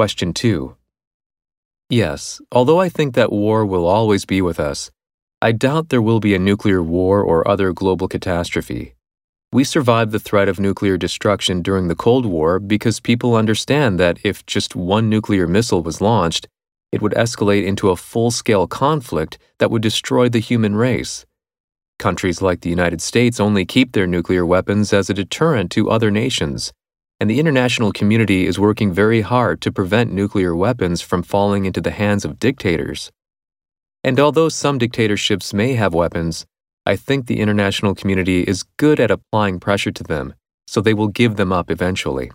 question 2. Yes, although I think that war will always be with us, I doubt there will be a nuclear war or other global catastrophe. We survived the threat of nuclear destruction during the Cold War because people understand that if just one nuclear missile was launched, it would escalate into a full scale conflict that would destroy the human race. Countries like the United States only keep their nuclear weapons as a deterrent to other nations, and the international community is working very hard to prevent nuclear weapons from falling into the hands of dictators. And although some dictatorships may have weapons, I think the international community is good at applying pressure to them, so they will give them up eventually.